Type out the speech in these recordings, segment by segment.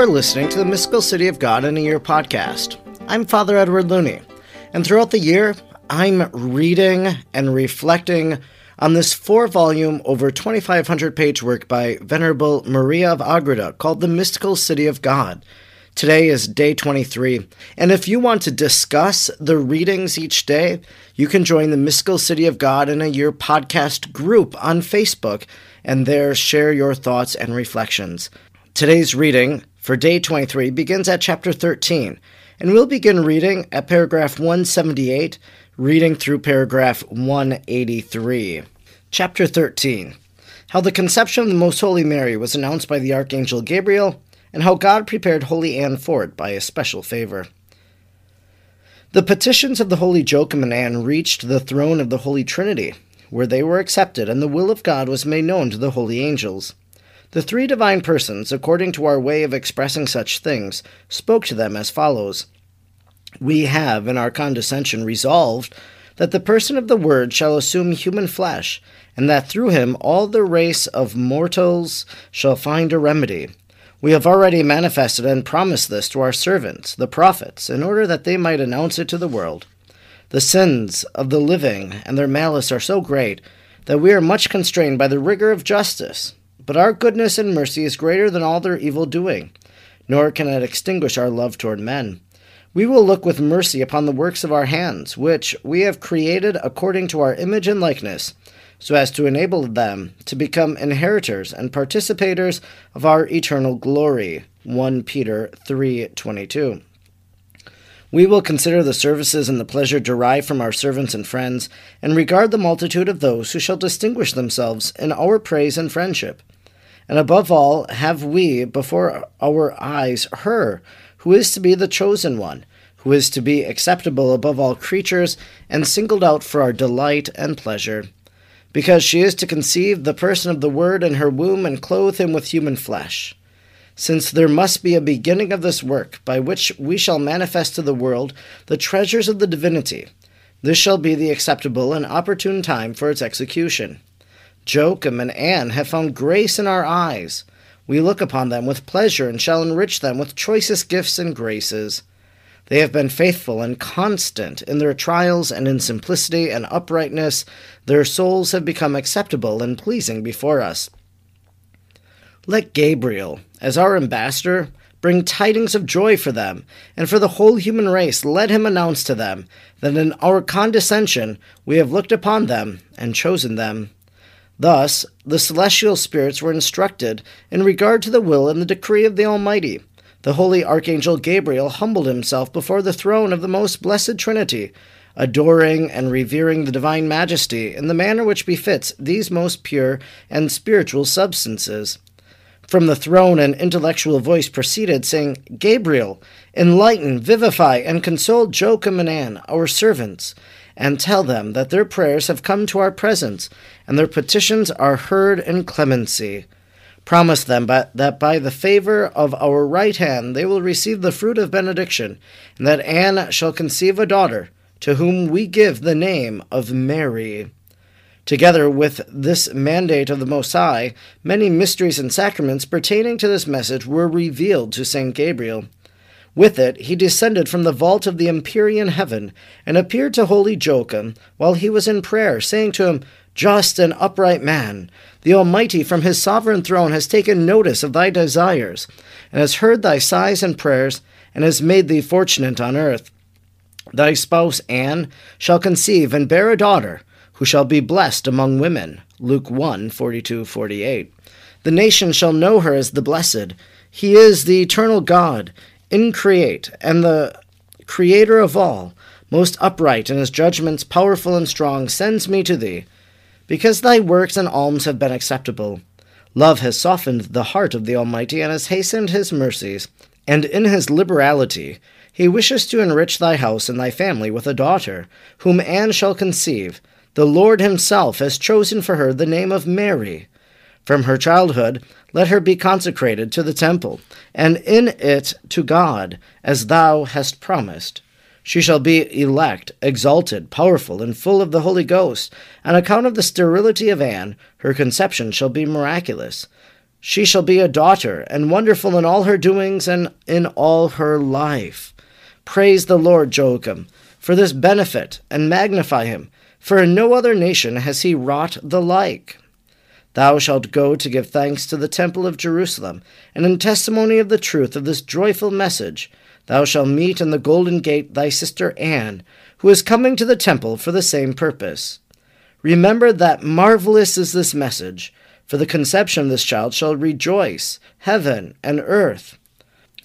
are listening to the Mystical City of God in a Year podcast. I'm Father Edward Looney, and throughout the year, I'm reading and reflecting on this four volume, over 2,500 page work by Venerable Maria of Agreda called The Mystical City of God. Today is day 23, and if you want to discuss the readings each day, you can join the Mystical City of God in a Year podcast group on Facebook and there share your thoughts and reflections. Today's reading for day 23 begins at chapter 13, and we'll begin reading at paragraph 178, reading through paragraph 183. Chapter 13 How the conception of the Most Holy Mary was announced by the Archangel Gabriel, and how God prepared Holy Anne for it by a special favor. The petitions of the Holy Joachim and Anne reached the throne of the Holy Trinity, where they were accepted, and the will of God was made known to the holy angels. The three divine persons, according to our way of expressing such things, spoke to them as follows We have, in our condescension, resolved that the person of the Word shall assume human flesh, and that through him all the race of mortals shall find a remedy. We have already manifested and promised this to our servants, the prophets, in order that they might announce it to the world. The sins of the living and their malice are so great that we are much constrained by the rigor of justice. But our goodness and mercy is greater than all their evil doing, nor can it extinguish our love toward men. We will look with mercy upon the works of our hands, which we have created according to our image and likeness, so as to enable them to become inheritors and participators of our eternal glory. 1 Peter 3:22. We will consider the services and the pleasure derived from our servants and friends, and regard the multitude of those who shall distinguish themselves in our praise and friendship. And above all, have we before our eyes her, who is to be the chosen one, who is to be acceptable above all creatures, and singled out for our delight and pleasure. Because she is to conceive the person of the Word in her womb and clothe him with human flesh. Since there must be a beginning of this work, by which we shall manifest to the world the treasures of the divinity, this shall be the acceptable and opportune time for its execution. Joachim and Anne have found grace in our eyes. We look upon them with pleasure and shall enrich them with choicest gifts and graces. They have been faithful and constant in their trials, and in simplicity and uprightness their souls have become acceptable and pleasing before us. Let Gabriel, as our ambassador, bring tidings of joy for them, and for the whole human race let him announce to them that in our condescension we have looked upon them and chosen them. Thus, the celestial spirits were instructed in regard to the will and the decree of the Almighty. The holy Archangel Gabriel humbled himself before the throne of the most blessed Trinity, adoring and revering the divine majesty in the manner which befits these most pure and spiritual substances. From the throne, an intellectual voice proceeded, saying, Gabriel, enlighten, vivify, and console Joachim and Anne, our servants and tell them that their prayers have come to our presence, and their petitions are heard in clemency. Promise them that by the favor of our right hand they will receive the fruit of benediction, and that Anne shall conceive a daughter, to whom we give the name of Mary. Together with this mandate of the Most High, many mysteries and sacraments pertaining to this message were revealed to St. Gabriel. With it, he descended from the vault of the Empyrean heaven, and appeared to holy Joachim while he was in prayer, saying to him, Just and upright man, the Almighty from his sovereign throne has taken notice of thy desires, and has heard thy sighs and prayers, and has made thee fortunate on earth. Thy spouse Anne shall conceive and bear a daughter, who shall be blessed among women. Luke 1 42 48. The nation shall know her as the blessed. He is the eternal God increate, and the Creator of all, most upright in his judgments, powerful and strong, sends me to thee. Because thy works and alms have been acceptable. Love has softened the heart of the Almighty and has hastened his mercies, and in his liberality he wishes to enrich thy house and thy family with a daughter, whom Anne shall conceive. The Lord himself has chosen for her the name of Mary. From her childhood, let her be consecrated to the temple, and in it to God, as thou hast promised. She shall be elect, exalted, powerful, and full of the Holy Ghost. On account of the sterility of Anne, her conception shall be miraculous. She shall be a daughter, and wonderful in all her doings and in all her life. Praise the Lord, Joachim, for this benefit, and magnify him, for in no other nation has he wrought the like. Thou shalt go to give thanks to the temple of Jerusalem, and in testimony of the truth of this joyful message, thou shalt meet in the golden gate thy sister Anne, who is coming to the temple for the same purpose. Remember that marvelous is this message for the conception of this child shall rejoice heaven and earth.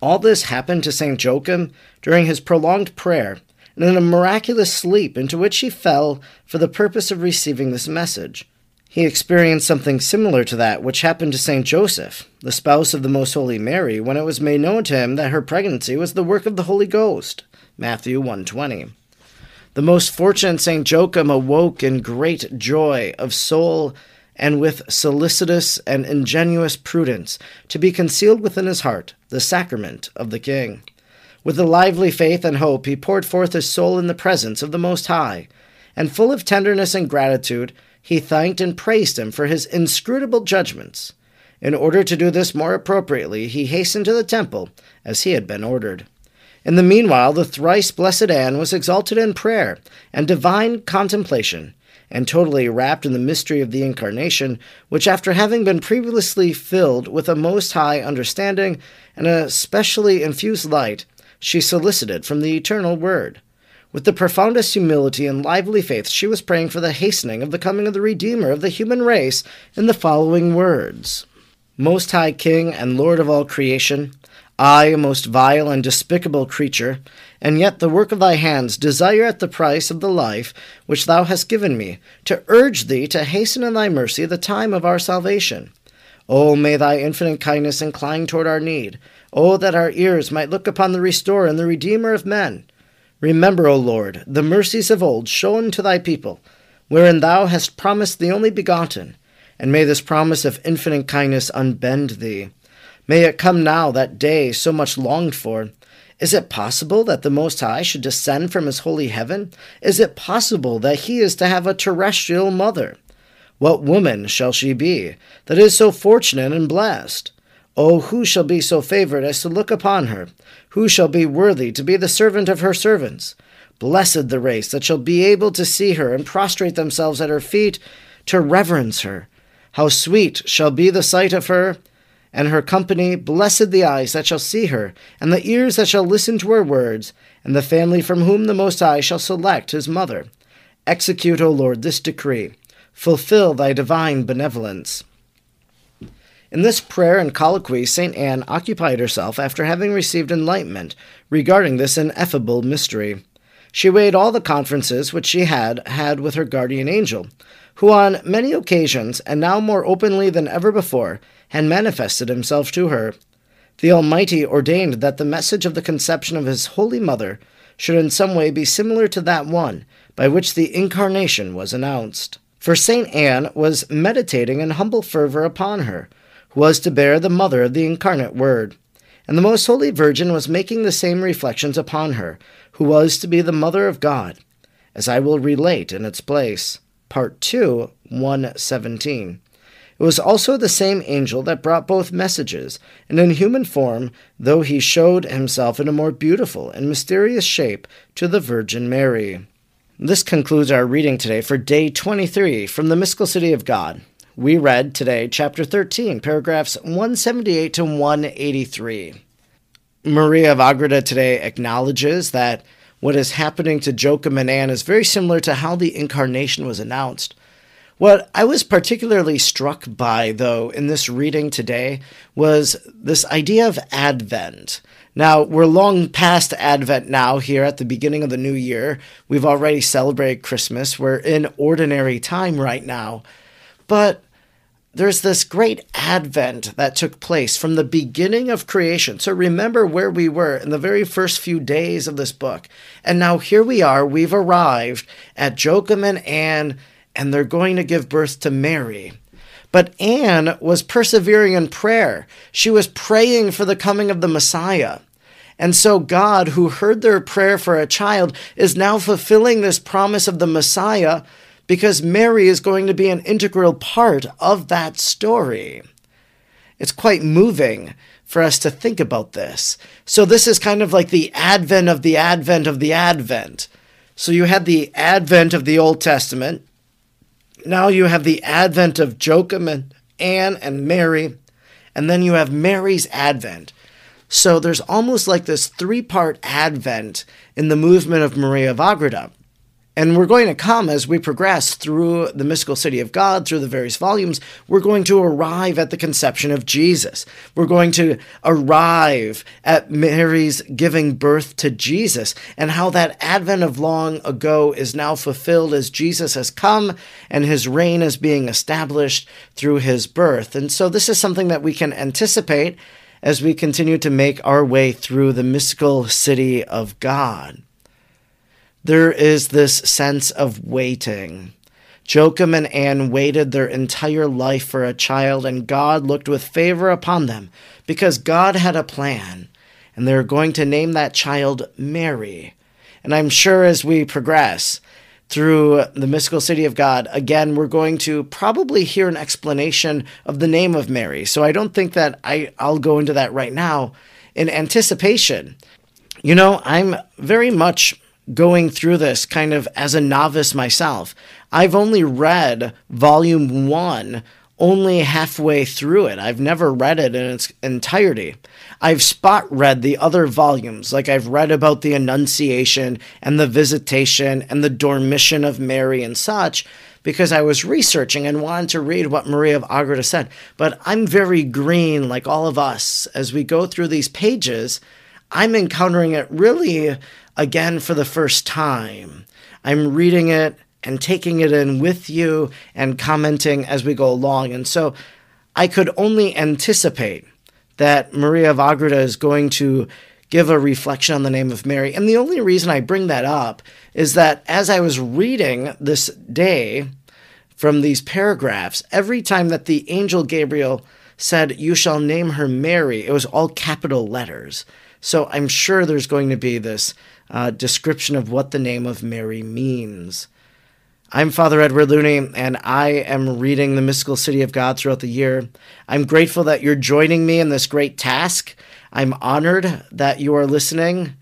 All this happened to St. Joachim during his prolonged prayer and in a miraculous sleep into which he fell for the purpose of receiving this message. He experienced something similar to that which happened to St. Joseph, the spouse of the Most Holy Mary, when it was made known to him that her pregnancy was the work of the Holy Ghost. Matthew 120. The most fortunate St. Joachim awoke in great joy of soul and with solicitous and ingenuous prudence, to be concealed within his heart the sacrament of the King. With a lively faith and hope, he poured forth his soul in the presence of the Most High, and full of tenderness and gratitude, he thanked and praised him for his inscrutable judgments. In order to do this more appropriately, he hastened to the temple, as he had been ordered. In the meanwhile, the thrice blessed Anne was exalted in prayer and divine contemplation, and totally wrapped in the mystery of the Incarnation, which, after having been previously filled with a most high understanding and a specially infused light, she solicited from the eternal Word. With the profoundest humility and lively faith, she was praying for the hastening of the coming of the Redeemer of the human race in the following words Most High King and Lord of all creation, I, a most vile and despicable creature, and yet the work of thy hands, desire at the price of the life which thou hast given me, to urge thee to hasten in thy mercy the time of our salvation. O may thy infinite kindness incline toward our need. O that our ears might look upon the restorer and the redeemer of men. Remember, O Lord, the mercies of old shown to thy people, wherein thou hast promised the only begotten, and may this promise of infinite kindness unbend thee May it come now, that day so much longed for. Is it possible that the Most High should descend from his holy heaven? Is it possible that he is to have a terrestrial mother? What woman shall she be that is so fortunate and blessed? Oh, who shall be so favored as to look upon her? Who shall be worthy to be the servant of her servants? Blessed the race that shall be able to see her and prostrate themselves at her feet to reverence her. How sweet shall be the sight of her! and her company, blessed the eyes that shall see her, and the ears that shall listen to her words, and the family from whom the Most High shall select his mother. Execute, O Lord, this decree. Fulfill thy divine benevolence. In this prayer and colloquy, St. Anne occupied herself after having received enlightenment regarding this ineffable mystery. She weighed all the conferences which she had had with her guardian angel, who on many occasions, and now more openly than ever before, had manifested himself to her. The Almighty ordained that the message of the conception of his Holy Mother should in some way be similar to that one by which the Incarnation was announced. For Saint Anne was meditating in humble fervor upon her, was to bear the mother of the incarnate Word, and the Most Holy Virgin was making the same reflections upon her, who was to be the Mother of God, as I will relate in its place. Part 2, 117. It was also the same angel that brought both messages, and in human form, though he showed himself in a more beautiful and mysterious shape to the Virgin Mary. This concludes our reading today for day 23 from the Mystical City of God. We read today chapter 13, paragraphs 178 to 183. Maria of Agreda today acknowledges that what is happening to Joachim and Anne is very similar to how the incarnation was announced. What I was particularly struck by, though, in this reading today was this idea of Advent. Now, we're long past Advent now, here at the beginning of the new year. We've already celebrated Christmas. We're in ordinary time right now. But there's this great advent that took place from the beginning of creation. So remember where we were in the very first few days of this book. And now here we are, we've arrived at Joachim and Anne and they're going to give birth to Mary. But Anne was persevering in prayer. She was praying for the coming of the Messiah. And so God, who heard their prayer for a child, is now fulfilling this promise of the Messiah because Mary is going to be an integral part of that story. it's quite moving for us to think about this. So, this is kind of like the advent of the advent of the advent. So, you had the advent of the Old Testament. Now you have the advent of Joachim and Anne and Mary. And then you have Mary's advent. So, there's almost like this three part advent in the movement of Maria of Agreda. And we're going to come as we progress through the mystical city of God, through the various volumes, we're going to arrive at the conception of Jesus. We're going to arrive at Mary's giving birth to Jesus and how that advent of long ago is now fulfilled as Jesus has come and his reign is being established through his birth. And so this is something that we can anticipate as we continue to make our way through the mystical city of God there is this sense of waiting. Joachim and Anne waited their entire life for a child, and God looked with favor upon them because God had a plan, and they're going to name that child Mary. And I'm sure as we progress through the mystical city of God, again, we're going to probably hear an explanation of the name of Mary. So I don't think that I, I'll go into that right now in anticipation. You know, I'm very much going through this kind of as a novice myself. I've only read volume one only halfway through it. I've never read it in its entirety. I've spot read the other volumes, like I've read about the Annunciation and the Visitation and the Dormition of Mary and such, because I was researching and wanted to read what Maria of Agreda said. But I'm very green, like all of us. As we go through these pages, I'm encountering it really again for the first time. I'm reading it and taking it in with you and commenting as we go along. And so I could only anticipate that Maria of is going to give a reflection on the name of Mary. And the only reason I bring that up is that as I was reading this day from these paragraphs, every time that the angel Gabriel said, You shall name her Mary, it was all capital letters. So I'm sure there's going to be this uh, description of what the name of Mary means. I'm Father Edward Looney, and I am reading The Mystical City of God throughout the year. I'm grateful that you're joining me in this great task. I'm honored that you are listening,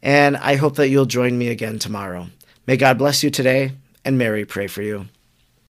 and I hope that you'll join me again tomorrow. May God bless you today, and Mary pray for you.